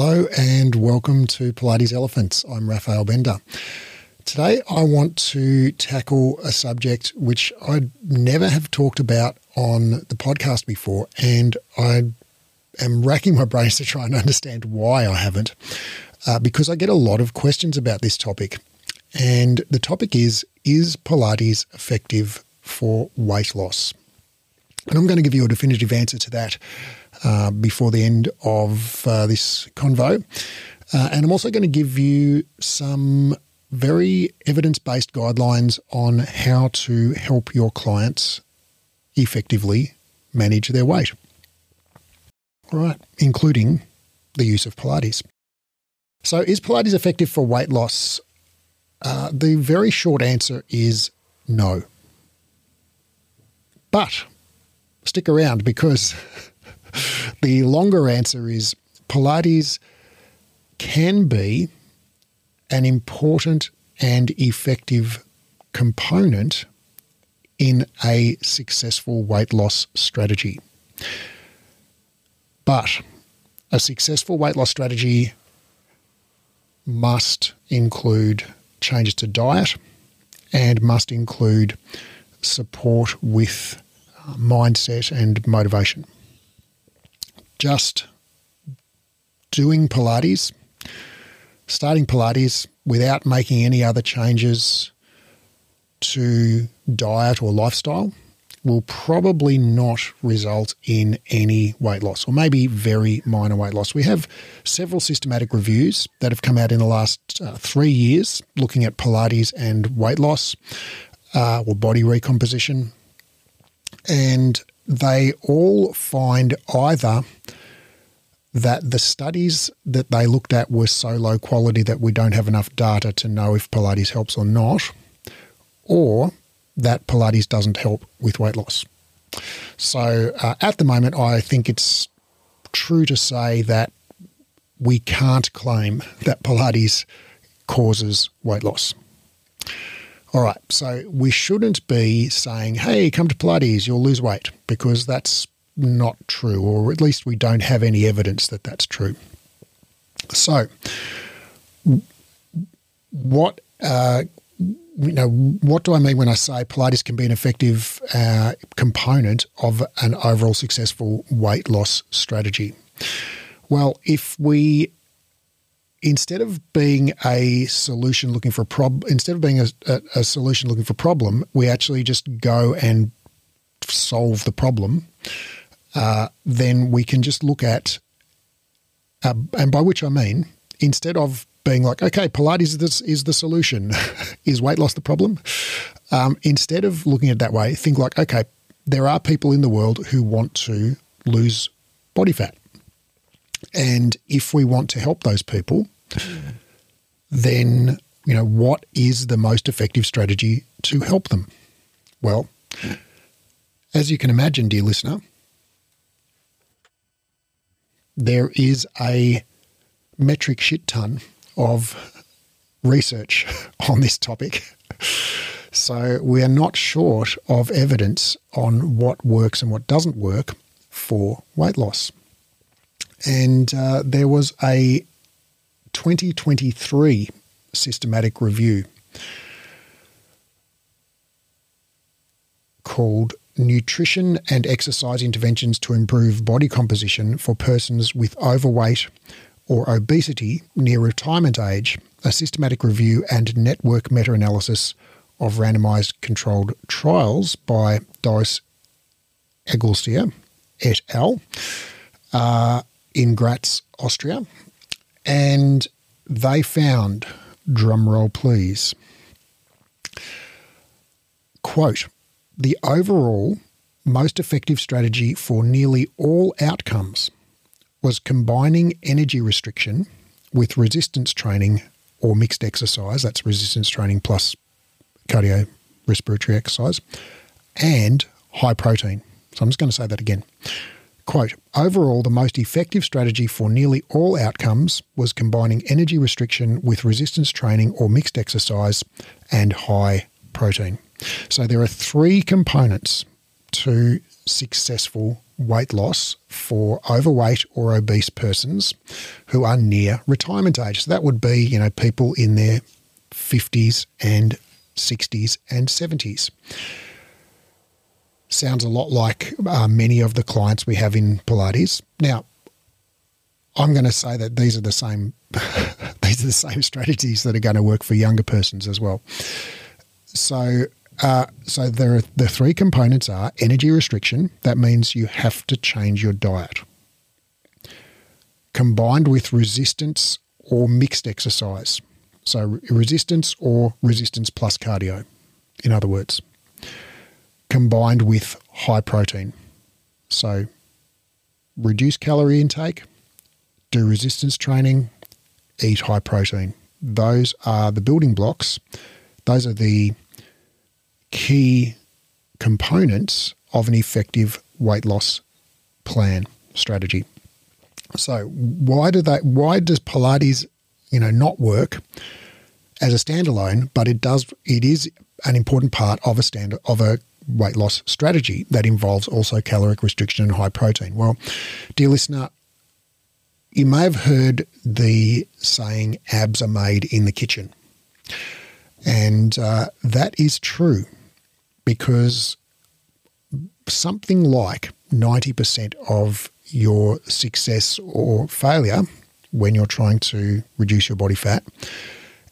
Hello and welcome to Pilates Elephants. I'm Raphael Bender. Today I want to tackle a subject which I'd never have talked about on the podcast before, and I am racking my brains to try and understand why I haven't, uh, because I get a lot of questions about this topic. And the topic is Is Pilates effective for weight loss? And I'm going to give you a definitive answer to that uh, before the end of uh, this convo. Uh, and I'm also going to give you some very evidence based guidelines on how to help your clients effectively manage their weight. All right, including the use of Pilates. So, is Pilates effective for weight loss? Uh, the very short answer is no. But stick around because the longer answer is Pilates can be an important and effective component in a successful weight loss strategy. But a successful weight loss strategy must include changes to diet and must include support with uh, mindset and motivation. Just doing Pilates starting Pilates without making any other changes to diet or lifestyle will probably not result in any weight loss or maybe very minor weight loss. We have several systematic reviews that have come out in the last uh, three years looking at Pilates and weight loss uh, or body recomposition. And they all find either that the studies that they looked at were so low quality that we don't have enough data to know if Pilates helps or not, or that Pilates doesn't help with weight loss. So uh, at the moment, I think it's true to say that we can't claim that Pilates causes weight loss. All right, so we shouldn't be saying, hey, come to Pilates, you'll lose weight, because that's not true, or at least we don't have any evidence that that's true. So, what uh, you know, what do I mean when I say Pilates can be an effective uh, component of an overall successful weight loss strategy? Well, if we instead of being a solution looking for a problem, instead of being a, a, a solution looking for problem, we actually just go and solve the problem uh, then we can just look at, uh, and by which I mean, instead of being like, okay, Pilates is, is the solution, is weight loss the problem? Um, instead of looking at it that way, think like, okay, there are people in the world who want to lose body fat. And if we want to help those people, then, you know, what is the most effective strategy to help them? Well, as you can imagine, dear listener, there is a metric shit ton of research on this topic. So we are not short of evidence on what works and what doesn't work for weight loss. And uh, there was a 2023 systematic review called nutrition and exercise interventions to improve body composition for persons with overweight or obesity near retirement age, a systematic review and network meta analysis of randomized controlled trials by Doris Eglseer et al. Uh, in Graz, Austria. And they found, drumroll please, quote, the overall most effective strategy for nearly all outcomes was combining energy restriction with resistance training or mixed exercise. That's resistance training plus cardio respiratory exercise and high protein. So I'm just going to say that again. Quote, overall, the most effective strategy for nearly all outcomes was combining energy restriction with resistance training or mixed exercise and high protein. So there are three components to successful weight loss for overweight or obese persons who are near retirement age. So that would be, you know, people in their 50s and 60s and 70s. Sounds a lot like uh, many of the clients we have in Pilates. Now, I'm going to say that these are the same these are the same strategies that are going to work for younger persons as well. So uh, so there are, the three components are energy restriction. That means you have to change your diet. Combined with resistance or mixed exercise. So resistance or resistance plus cardio, in other words. Combined with high protein. So reduce calorie intake, do resistance training, eat high protein. Those are the building blocks. Those are the key components of an effective weight loss plan strategy. So why do they why does Pilates, you know, not work as a standalone, but it does it is an important part of a standard of a weight loss strategy that involves also caloric restriction and high protein. Well, dear listener, you may have heard the saying abs are made in the kitchen. And uh, that is true because something like 90% of your success or failure when you're trying to reduce your body fat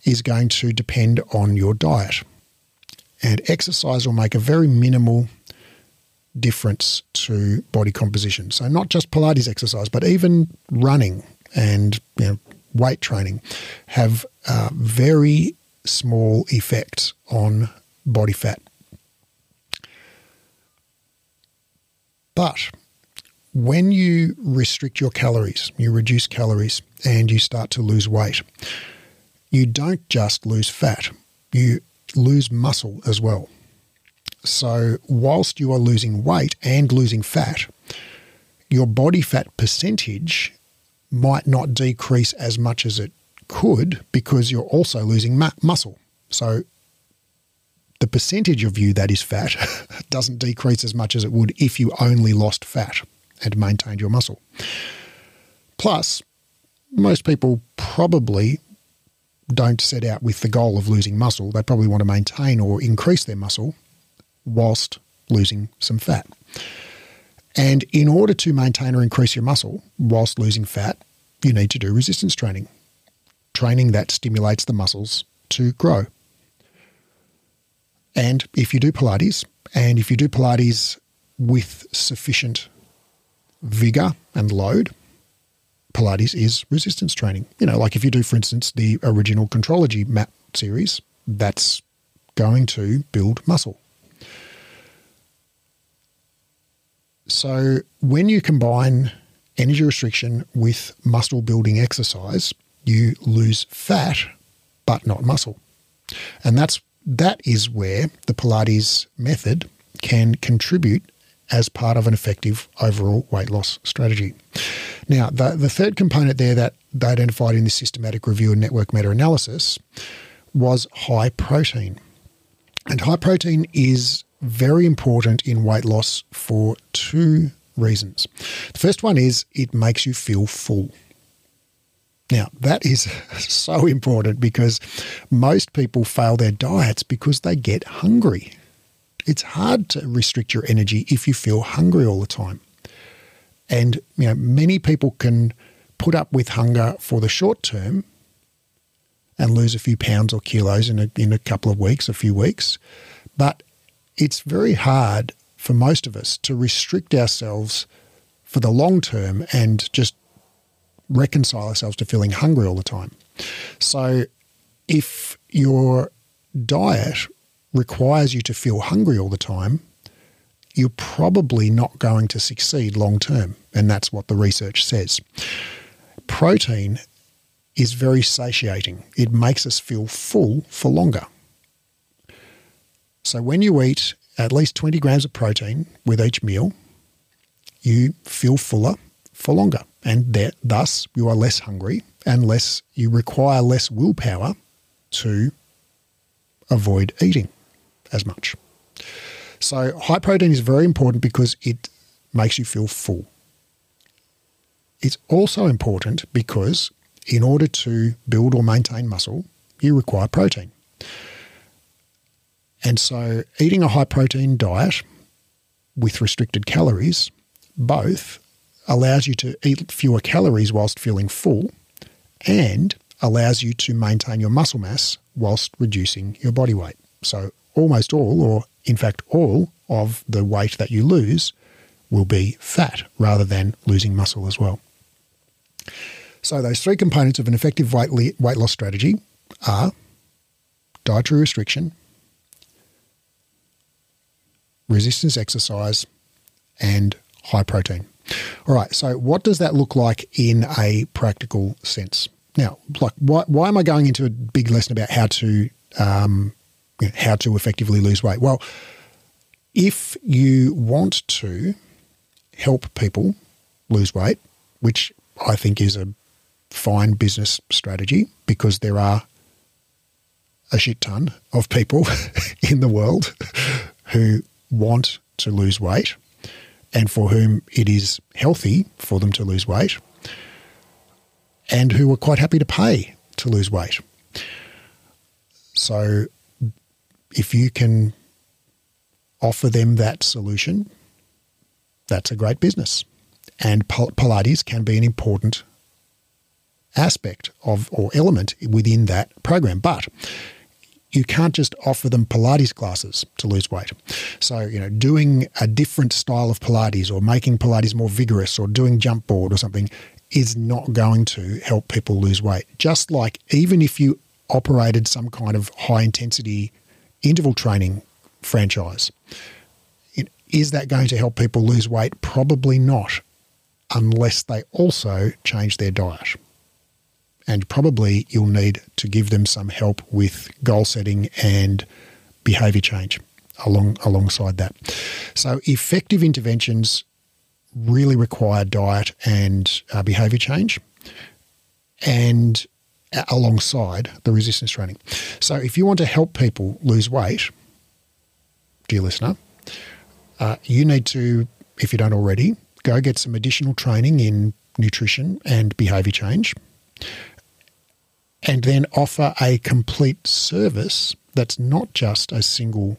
is going to depend on your diet. And exercise will make a very minimal difference to body composition. So, not just Pilates exercise, but even running and you know, weight training have uh, very small effects on body fat But when you restrict your calories, you reduce calories, and you start to lose weight, you don't just lose fat, you lose muscle as well. So, whilst you are losing weight and losing fat, your body fat percentage might not decrease as much as it could because you're also losing ma- muscle. So, the percentage of you that is fat doesn't decrease as much as it would if you only lost fat and maintained your muscle. Plus, most people probably don't set out with the goal of losing muscle. They probably want to maintain or increase their muscle whilst losing some fat. And in order to maintain or increase your muscle whilst losing fat, you need to do resistance training, training that stimulates the muscles to grow. And if you do Pilates, and if you do Pilates with sufficient vigor and load, Pilates is resistance training. You know, like if you do, for instance, the original Contrology mat series, that's going to build muscle. So when you combine energy restriction with muscle building exercise, you lose fat, but not muscle. And that's that is where the Pilates method can contribute as part of an effective overall weight loss strategy. Now, the, the third component there that they identified in this systematic review and network meta analysis was high protein. And high protein is very important in weight loss for two reasons. The first one is it makes you feel full. Now, that is so important because most people fail their diets because they get hungry. It's hard to restrict your energy if you feel hungry all the time. And you know, many people can put up with hunger for the short term and lose a few pounds or kilos in a, in a couple of weeks, a few weeks. But it's very hard for most of us to restrict ourselves for the long term and just reconcile ourselves to feeling hungry all the time. So if your diet requires you to feel hungry all the time, you're probably not going to succeed long term. And that's what the research says. Protein is very satiating, it makes us feel full for longer. So when you eat at least 20 grams of protein with each meal, you feel fuller for longer and that thus you are less hungry and less you require less willpower to avoid eating as much. So, high protein is very important because it makes you feel full. It's also important because in order to build or maintain muscle, you require protein. And so, eating a high protein diet with restricted calories both allows you to eat fewer calories whilst feeling full and allows you to maintain your muscle mass whilst reducing your body weight. So, almost all, or in fact, all of the weight that you lose will be fat rather than losing muscle as well. So, those three components of an effective weight, weight loss strategy are dietary restriction, resistance exercise, and high protein. All right, so what does that look like in a practical sense? Now, like, why, why am I going into a big lesson about how to um, you know, how to effectively lose weight? Well, if you want to help people lose weight, which I think is a fine business strategy because there are a shit ton of people in the world who want to lose weight and for whom it is healthy for them to lose weight and who are quite happy to pay to lose weight. So if you can offer them that solution, that's a great business. And Pilates can be an important aspect of or element within that program. But you can't just offer them Pilates classes to lose weight. So, you know, doing a different style of Pilates or making Pilates more vigorous or doing jump board or something is not going to help people lose weight. Just like even if you operated some kind of high intensity interval training franchise, is that going to help people lose weight? Probably not, unless they also change their diet and probably you'll need to give them some help with goal setting and behavior change along alongside that. So effective interventions really require diet and uh, behavior change and alongside the resistance training. So if you want to help people lose weight, dear listener, uh, you need to, if you don't already, go get some additional training in nutrition and behavior change and then offer a complete service that's not just a single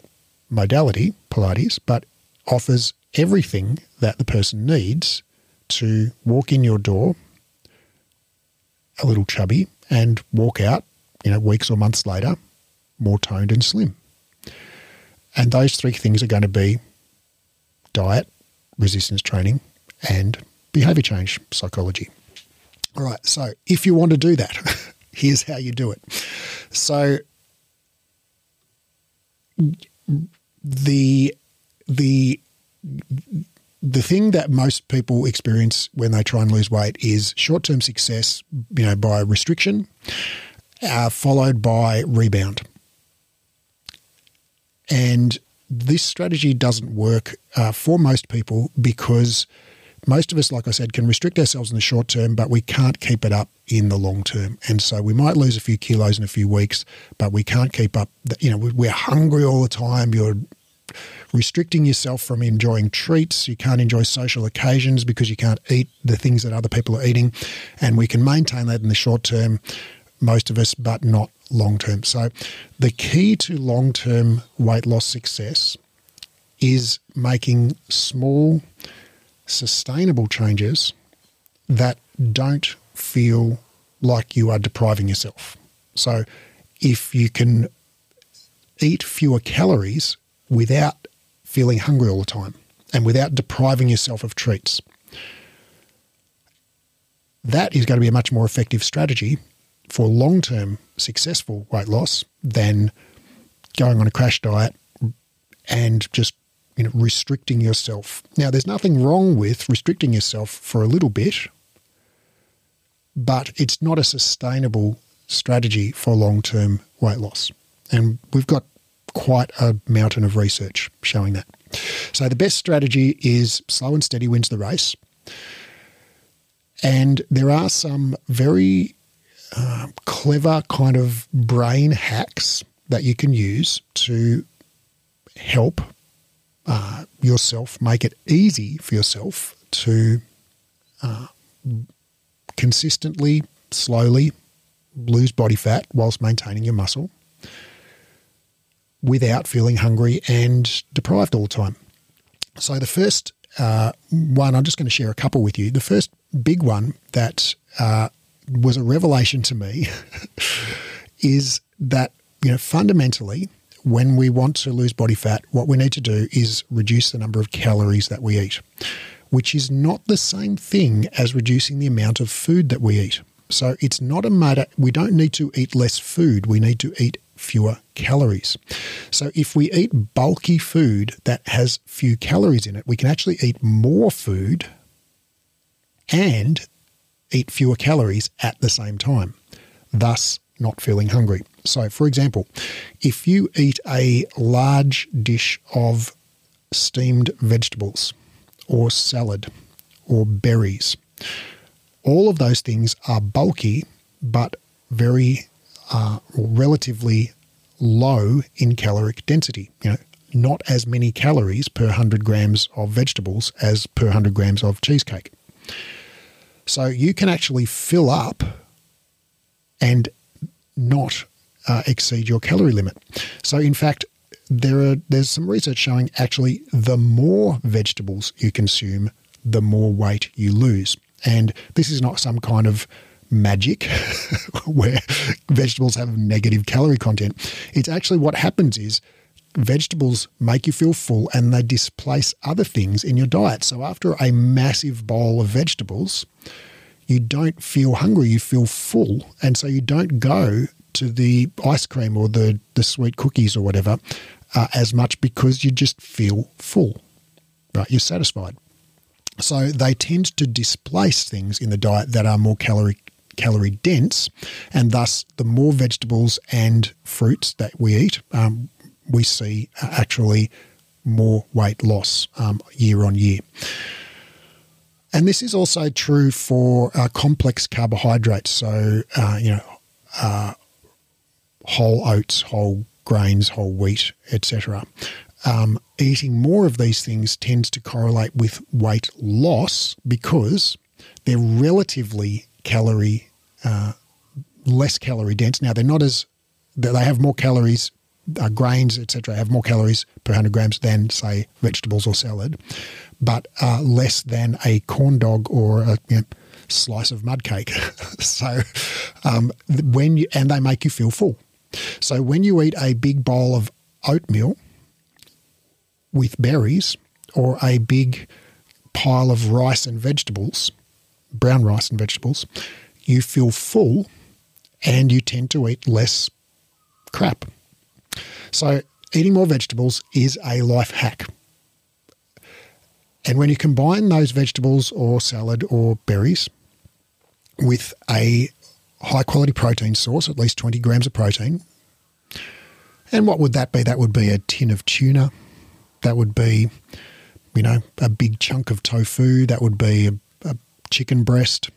modality, Pilates, but offers everything that the person needs to walk in your door a little chubby and walk out, you know, weeks or months later, more toned and slim. And those three things are going to be diet, resistance training, and behavior change psychology. All right, so if you want to do that, here's how you do it. So the the the thing that most people experience when they try and lose weight is short-term success, you know, by restriction, uh, followed by rebound. And this strategy doesn't work uh, for most people because most of us, like I said, can restrict ourselves in the short term, but we can't keep it up in the long term. And so we might lose a few kilos in a few weeks, but we can't keep up. The, you know, we're hungry all the time. You're restricting yourself from enjoying treats. You can't enjoy social occasions because you can't eat the things that other people are eating. And we can maintain that in the short term, most of us, but not long term. So the key to long term weight loss success is making small sustainable changes that don't feel like you are depriving yourself. So if you can eat fewer calories without feeling hungry all the time and without depriving yourself of treats, that is going to be a much more effective strategy for long term successful weight loss than going on a crash diet and just you know, restricting yourself. Now, there's nothing wrong with restricting yourself for a little bit, but it's not a sustainable strategy for long term weight loss. And we've got quite a mountain of research showing that. So, the best strategy is slow and steady wins the race. And there are some very uh, clever kind of brain hacks that you can use to help uh, yourself, make it easy for yourself to uh, consistently, slowly lose body fat whilst maintaining your muscle without feeling hungry and deprived all the time. So, the first uh, one, I'm just going to share a couple with you. The first big one that uh, was a revelation to me is that, you know, fundamentally, when we want to lose body fat, what we need to do is reduce the number of calories that we eat, which is not the same thing as reducing the amount of food that we eat. So it's not a matter, we don't need to eat less food, we need to eat fewer calories. So if we eat bulky food that has few calories in it, we can actually eat more food and eat fewer calories at the same time, thus not feeling hungry. So, for example, if you eat a large dish of steamed vegetables or salad or berries, all of those things are bulky but very uh, relatively low in caloric density. You know, not as many calories per 100 grams of vegetables as per 100 grams of cheesecake. So you can actually fill up and not uh, exceed your calorie limit. So, in fact, there are there's some research showing actually the more vegetables you consume, the more weight you lose. And this is not some kind of magic where vegetables have negative calorie content. It's actually what happens is vegetables make you feel full and they displace other things in your diet. So after a massive bowl of vegetables, you don't feel hungry, you feel full. And so you don't go to the ice cream or the, the sweet cookies or whatever uh, as much because you just feel full, right? You're satisfied. So they tend to displace things in the diet that are more calorie calorie dense, and thus the more vegetables and fruits that we eat, um, we see actually more weight loss um, year on year. And this is also true for uh, complex carbohydrates. So, uh, you know, uh, whole oats, whole grains, whole wheat, etc. Um, eating more of these things tends to correlate with weight loss because they're relatively calorie uh, less calorie dense. Now they're not as they have more calories. Uh, grains, etc., have more calories per 100 grams than, say, vegetables or salad, but uh, less than a corn dog or a you know, slice of mud cake. so, um, when you and they make you feel full. So when you eat a big bowl of oatmeal with berries or a big pile of rice and vegetables, brown rice and vegetables, you feel full and you tend to eat less crap. So, eating more vegetables is a life hack. And when you combine those vegetables or salad or berries with a high quality protein source, at least 20 grams of protein, and what would that be? That would be a tin of tuna. That would be, you know, a big chunk of tofu. That would be a, chicken breast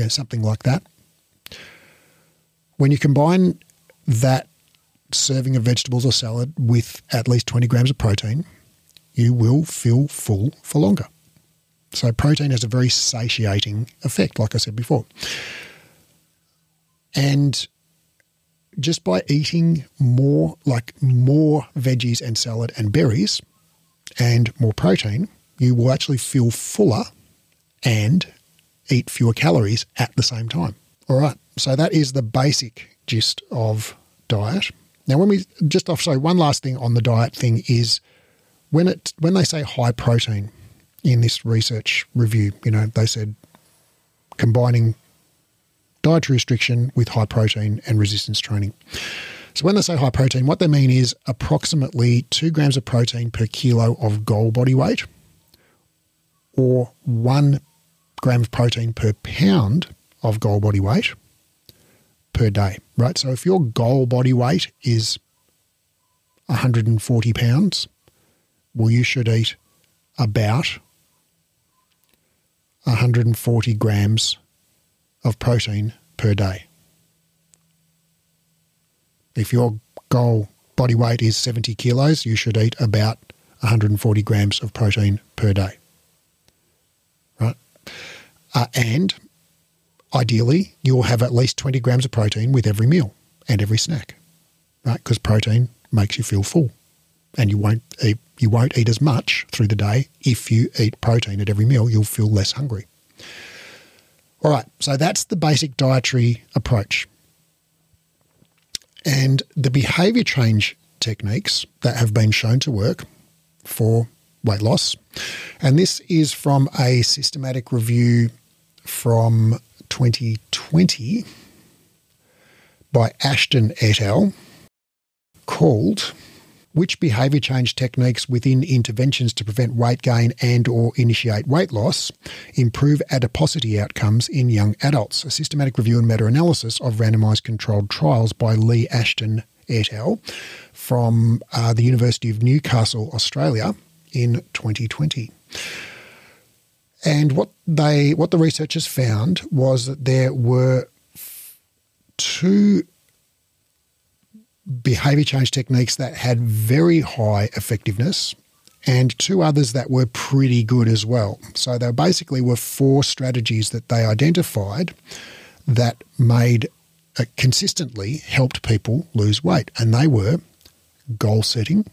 know, something like that. When you combine that serving of vegetables or salad with at least 20 grams of protein, you will feel full for longer. So, protein has a very satiating effect, like I said before. And just by eating more, like more veggies and salad and berries and more protein, you will actually feel fuller and eat fewer calories at the same time. All right, so that is the basic gist of diet. Now, when we just off, so one last thing on the diet thing is when it when they say high protein in this research review, you know, they said combining dietary restriction with high protein and resistance training. So when they say high protein, what they mean is approximately two grams of protein per kilo of goal body weight, or one gram of protein per pound of goal body weight per day, right? So if your goal body weight is 140 pounds, well, you should eat about 140 grams of protein per day. If your goal body weight is 70 kilos, you should eat about 140 grams of protein per day. Uh, and ideally, you'll have at least 20 grams of protein with every meal and every snack, right? Because protein makes you feel full and you won't eat, you won't eat as much through the day. If you eat protein at every meal, you'll feel less hungry. All right, so that's the basic dietary approach. And the behavior change techniques that have been shown to work for weight loss. And this is from a systematic review from 2020 by Ashton et al. called which behavior change techniques within interventions to prevent weight gain and or initiate weight loss improve adiposity outcomes in young adults? A systematic review and meta-analysis of randomized controlled trials by lee ashton et al. from uh, the university of newcastle australia in 2020 and what they what the researchers found was that there were two behavior change techniques that had very high effectiveness and two others that were pretty good as well. So there basically were four strategies that they identified that made uh, consistently helped people lose weight and they were goal setting,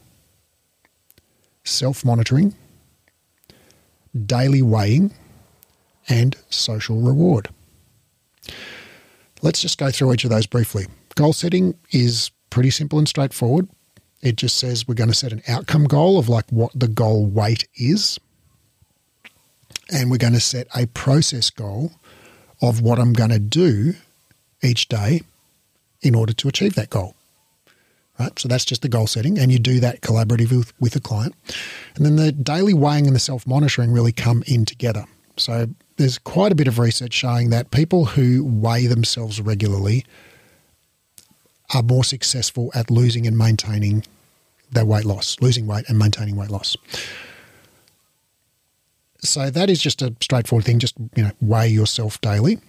self-monitoring, daily weighing and social reward. Let's just go through each of those briefly. Goal setting is pretty simple and straightforward. It just says we're going to set an outcome goal of like what the goal weight is. And we're going to set a process goal of what I'm going to do each day in order to achieve that goal. Right? So that's just the goal setting, and you do that collaboratively with, with a client. And then the daily weighing and the self monitoring really come in together. So there's quite a bit of research showing that people who weigh themselves regularly are more successful at losing and maintaining their weight loss, losing weight and maintaining weight loss. So that is just a straightforward thing. Just you know, weigh yourself daily,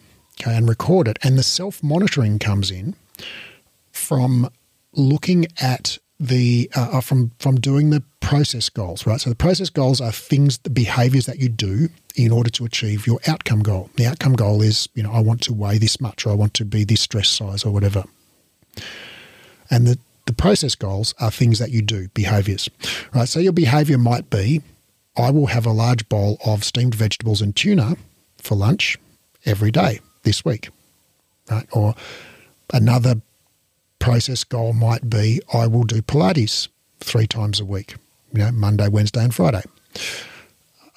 okay, and record it. And the self monitoring comes in from looking at the uh, uh, from from doing the process goals, right? So the process goals are things, the behaviors that you do in order to achieve your outcome goal. The outcome goal is, you know, I want to weigh this much, or I want to be this dress size, or whatever. And the, the process goals are things that you do, behaviors, right? So your behavior might be I will have a large bowl of steamed vegetables and tuna for lunch every day this week, right? Or another process goal might be I will do Pilates three times a week, you know, Monday, Wednesday, and Friday.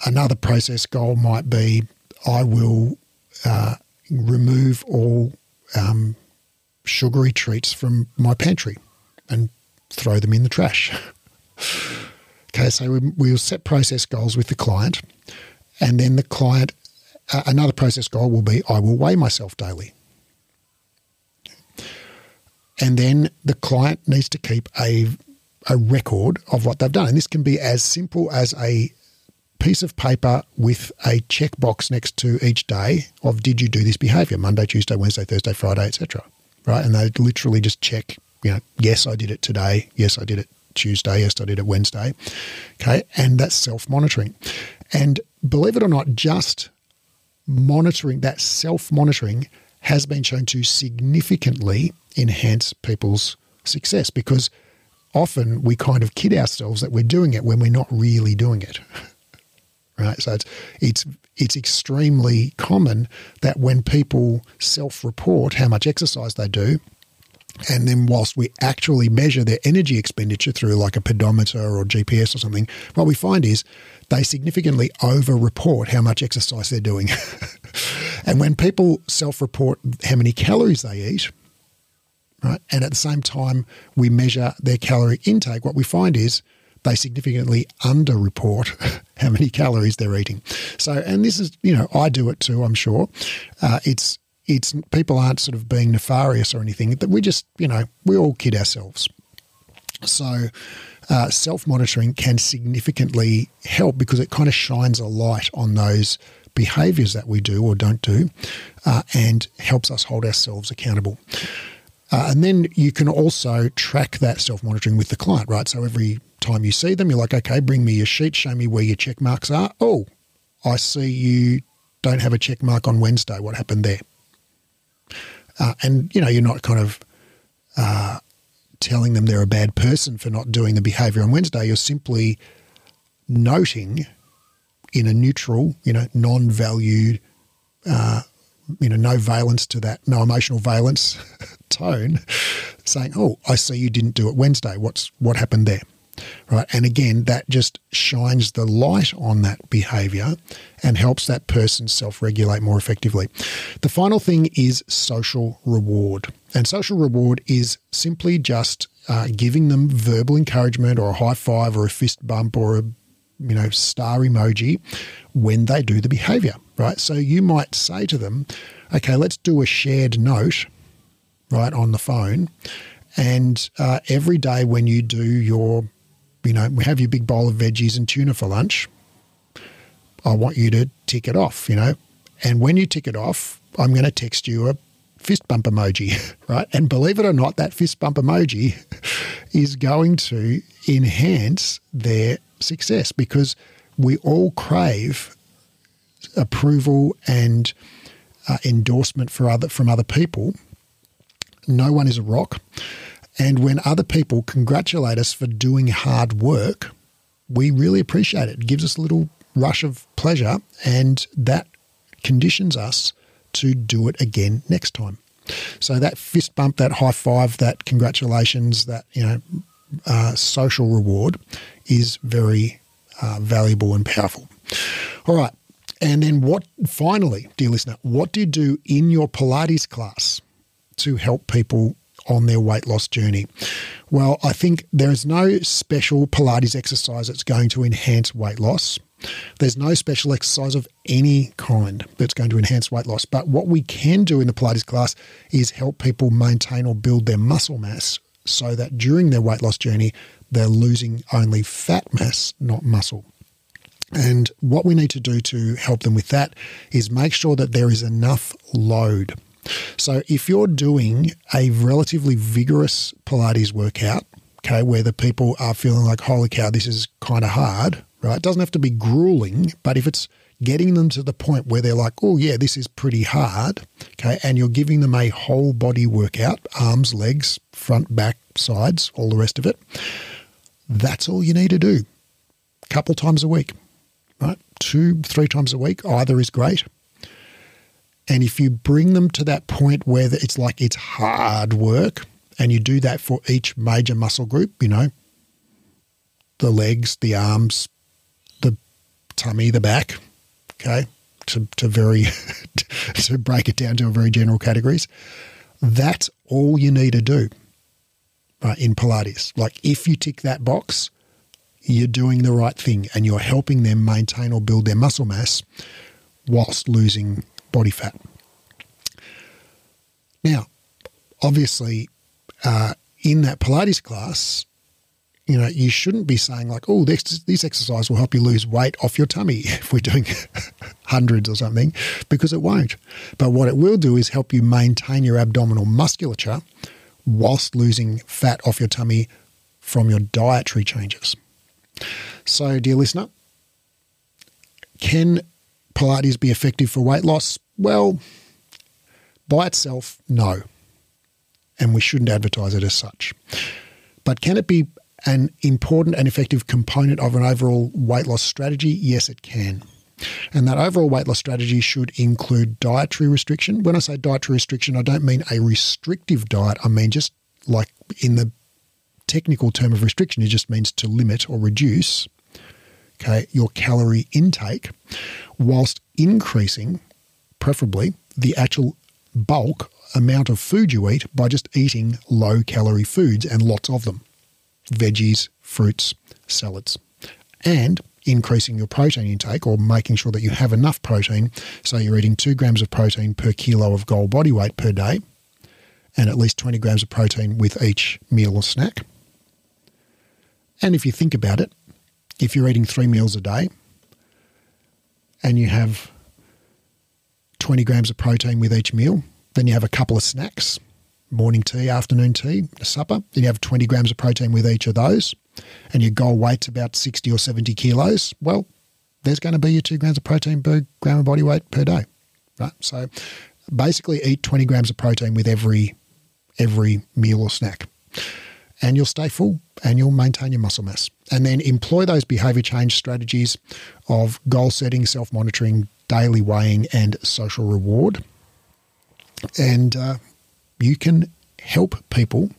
Another process goal might be I will uh, remove all um, sugary treats from my pantry and throw them in the trash. okay, so we, we'll set process goals with the client, and then the client, uh, another process goal will be I will weigh myself daily. And then the client needs to keep a, a record of what they've done. And this can be as simple as a piece of paper with a checkbox next to each day of did you do this behavior Monday, Tuesday, Wednesday, Thursday, Friday, etc right? And they literally just check, you know, yes, I did it today. Yes, I did it Tuesday. Yes, I did it Wednesday. Okay. And that's self monitoring. And believe it or not, just monitoring, that self monitoring has been shown to significantly enhance people's success because often we kind of kid ourselves that we're doing it when we're not really doing it. right? So it's it's it's extremely common that when people self-report how much exercise they do, and then whilst we actually measure their energy expenditure through like a pedometer or GPS or something, what we find is they significantly over-report how much exercise they're doing. and when people self-report how many calories they eat, right, and at the same time we measure their calorie intake, what we find is they significantly underreport how many calories they're eating. So, and this is, you know, I do it too, I'm sure. Uh, it's, it's, people aren't sort of being nefarious or anything, that we just, you know, we all kid ourselves. So, uh, self monitoring can significantly help because it kind of shines a light on those behaviors that we do or don't do uh, and helps us hold ourselves accountable. Uh, and then you can also track that self monitoring with the client, right? So every time you see them, you're like, okay, bring me your sheet, show me where your check marks are. Oh, I see you don't have a check mark on Wednesday. What happened there? Uh, and, you know, you're not kind of uh, telling them they're a bad person for not doing the behavior on Wednesday. You're simply noting in a neutral, you know, non valued, uh, you know, no valence to that, no emotional valence tone, saying, "Oh, I see you didn't do it Wednesday. What's what happened there?" Right, and again, that just shines the light on that behaviour and helps that person self-regulate more effectively. The final thing is social reward, and social reward is simply just uh, giving them verbal encouragement or a high five or a fist bump or a you know star emoji when they do the behavior right so you might say to them okay let's do a shared note right, on the phone. And uh, every day when you do your, you know, we have your big bowl of veggies and tuna for lunch, I want you to tick it off, you know. And when you tick it off, I'm going to text you a fist bump emoji, right? And believe it or not, that fist bump emoji is going to enhance their success because we all crave approval and uh, endorsement for other from other people no one is a rock. And when other people congratulate us for doing hard work, we really appreciate it. It gives us a little rush of pleasure, and that conditions us to do it again next time. So that fist bump, that high five, that congratulations, that you know, uh, social reward is very uh, valuable and powerful. All right, and then what? Finally, dear listener, what do you do in your Pilates class? to help people on their weight loss journey? Well, I think there is no special Pilates exercise that's going to enhance weight loss. There's no special exercise of any kind that's going to enhance weight loss. But what we can do in the Pilates class is help people maintain or build their muscle mass so that during their weight loss journey, they're losing only fat mass, not muscle. And what we need to do to help them with that is make sure that there is enough load. So if you're doing a relatively vigorous Pilates workout, okay, where the people are feeling like, holy cow, this is kind of hard, right? It doesn't have to be grueling, but if it's getting them to the point where they're like, oh, yeah, this is pretty hard, okay, and you're giving them a whole body workout arms, legs, front, back, sides, all the rest of it that's all you need to do. A couple times a week, right? Two, three times a week, either is great. And if you bring them to that point where it's like it's hard work, and you do that for each major muscle group, you know, the legs, the arms, the tummy, the back, okay, to, to very, to break it down to a very general categories, that's all you need to do right, in Pilates. Like if you tick that box, you're doing the right thing and you're helping them maintain or build their muscle mass whilst losing body fat. Now, obviously, uh, in that Pilates class, you know, you shouldn't be saying like, "Oh, this this exercise will help you lose weight off your tummy." If we're doing hundreds or something, because it won't. But what it will do is help you maintain your abdominal musculature whilst losing fat off your tummy from your dietary changes. So, dear listener, can Pilates be effective for weight loss? Well, by itself, no. And we shouldn't advertise it as such. But can it be an important and effective component of an overall weight loss strategy? Yes, it can. And that overall weight loss strategy should include dietary restriction. When I say dietary restriction, I don't mean a restrictive diet. I mean just like in the technical term of restriction, it just means to limit or reduce okay, your calorie intake whilst increasing, preferably, the actual bulk amount of food you eat by just eating low calorie foods and lots of them veggies, fruits, salads, and increasing your protein intake or making sure that you have enough protein. So you're eating two grams of protein per kilo of goal body weight per day and at least 20 grams of protein with each meal or snack. And if you think about it, if you're eating three meals a day and you have 20 grams of protein with each meal, then you have a couple of snacks, morning tea, afternoon tea, supper, then you have 20 grams of protein with each of those, and your goal weight's about 60 or 70 kilos, well, there's going to be your two grams of protein per gram of body weight per day. Right? So basically eat 20 grams of protein with every every meal or snack. And you'll stay full and you'll maintain your muscle mass. And then employ those behavior change strategies of goal setting, self monitoring, daily weighing, and social reward. And uh, you can help people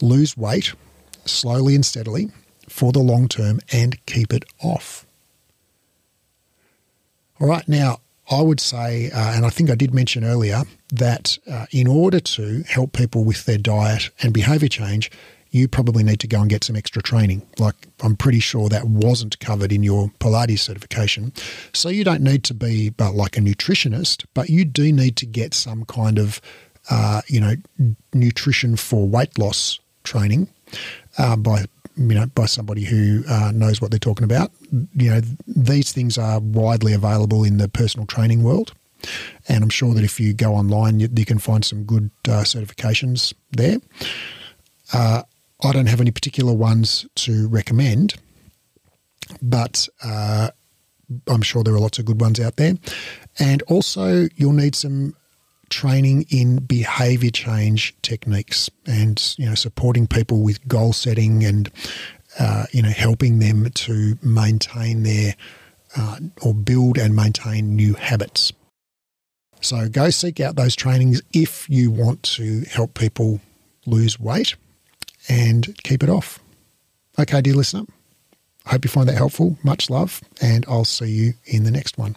lose weight slowly and steadily for the long term and keep it off. All right, now I would say, uh, and I think I did mention earlier, that uh, in order to help people with their diet and behavior change, you probably need to go and get some extra training. Like, I'm pretty sure that wasn't covered in your Pilates certification. So, you don't need to be but like a nutritionist, but you do need to get some kind of, uh, you know, nutrition for weight loss training uh, by you know, by somebody who uh, knows what they're talking about. You know, these things are widely available in the personal training world. And I'm sure that if you go online, you, you can find some good uh, certifications there. Uh, I don't have any particular ones to recommend, but uh, I'm sure there are lots of good ones out there. And also, you'll need some training in behavior change techniques and you know supporting people with goal setting and uh, you know helping them to maintain their uh, or build and maintain new habits. So go seek out those trainings if you want to help people lose weight and keep it off. Okay, dear listener, I hope you find that helpful. Much love, and I'll see you in the next one.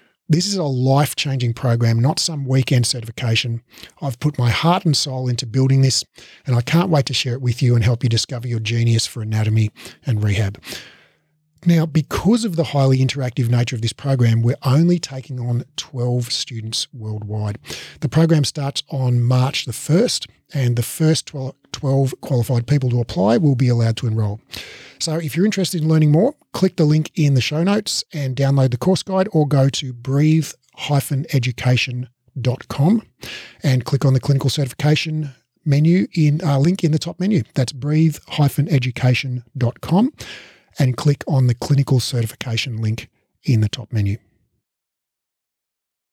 This is a life changing program, not some weekend certification. I've put my heart and soul into building this, and I can't wait to share it with you and help you discover your genius for anatomy and rehab. Now, because of the highly interactive nature of this program, we're only taking on 12 students worldwide. The program starts on March the 1st, and the first 12 qualified people to apply will be allowed to enroll. So, if you're interested in learning more, click the link in the show notes and download the course guide or go to breathe education.com and click on the clinical certification menu in uh, link in the top menu. That's breathe education.com and click on the clinical certification link in the top menu.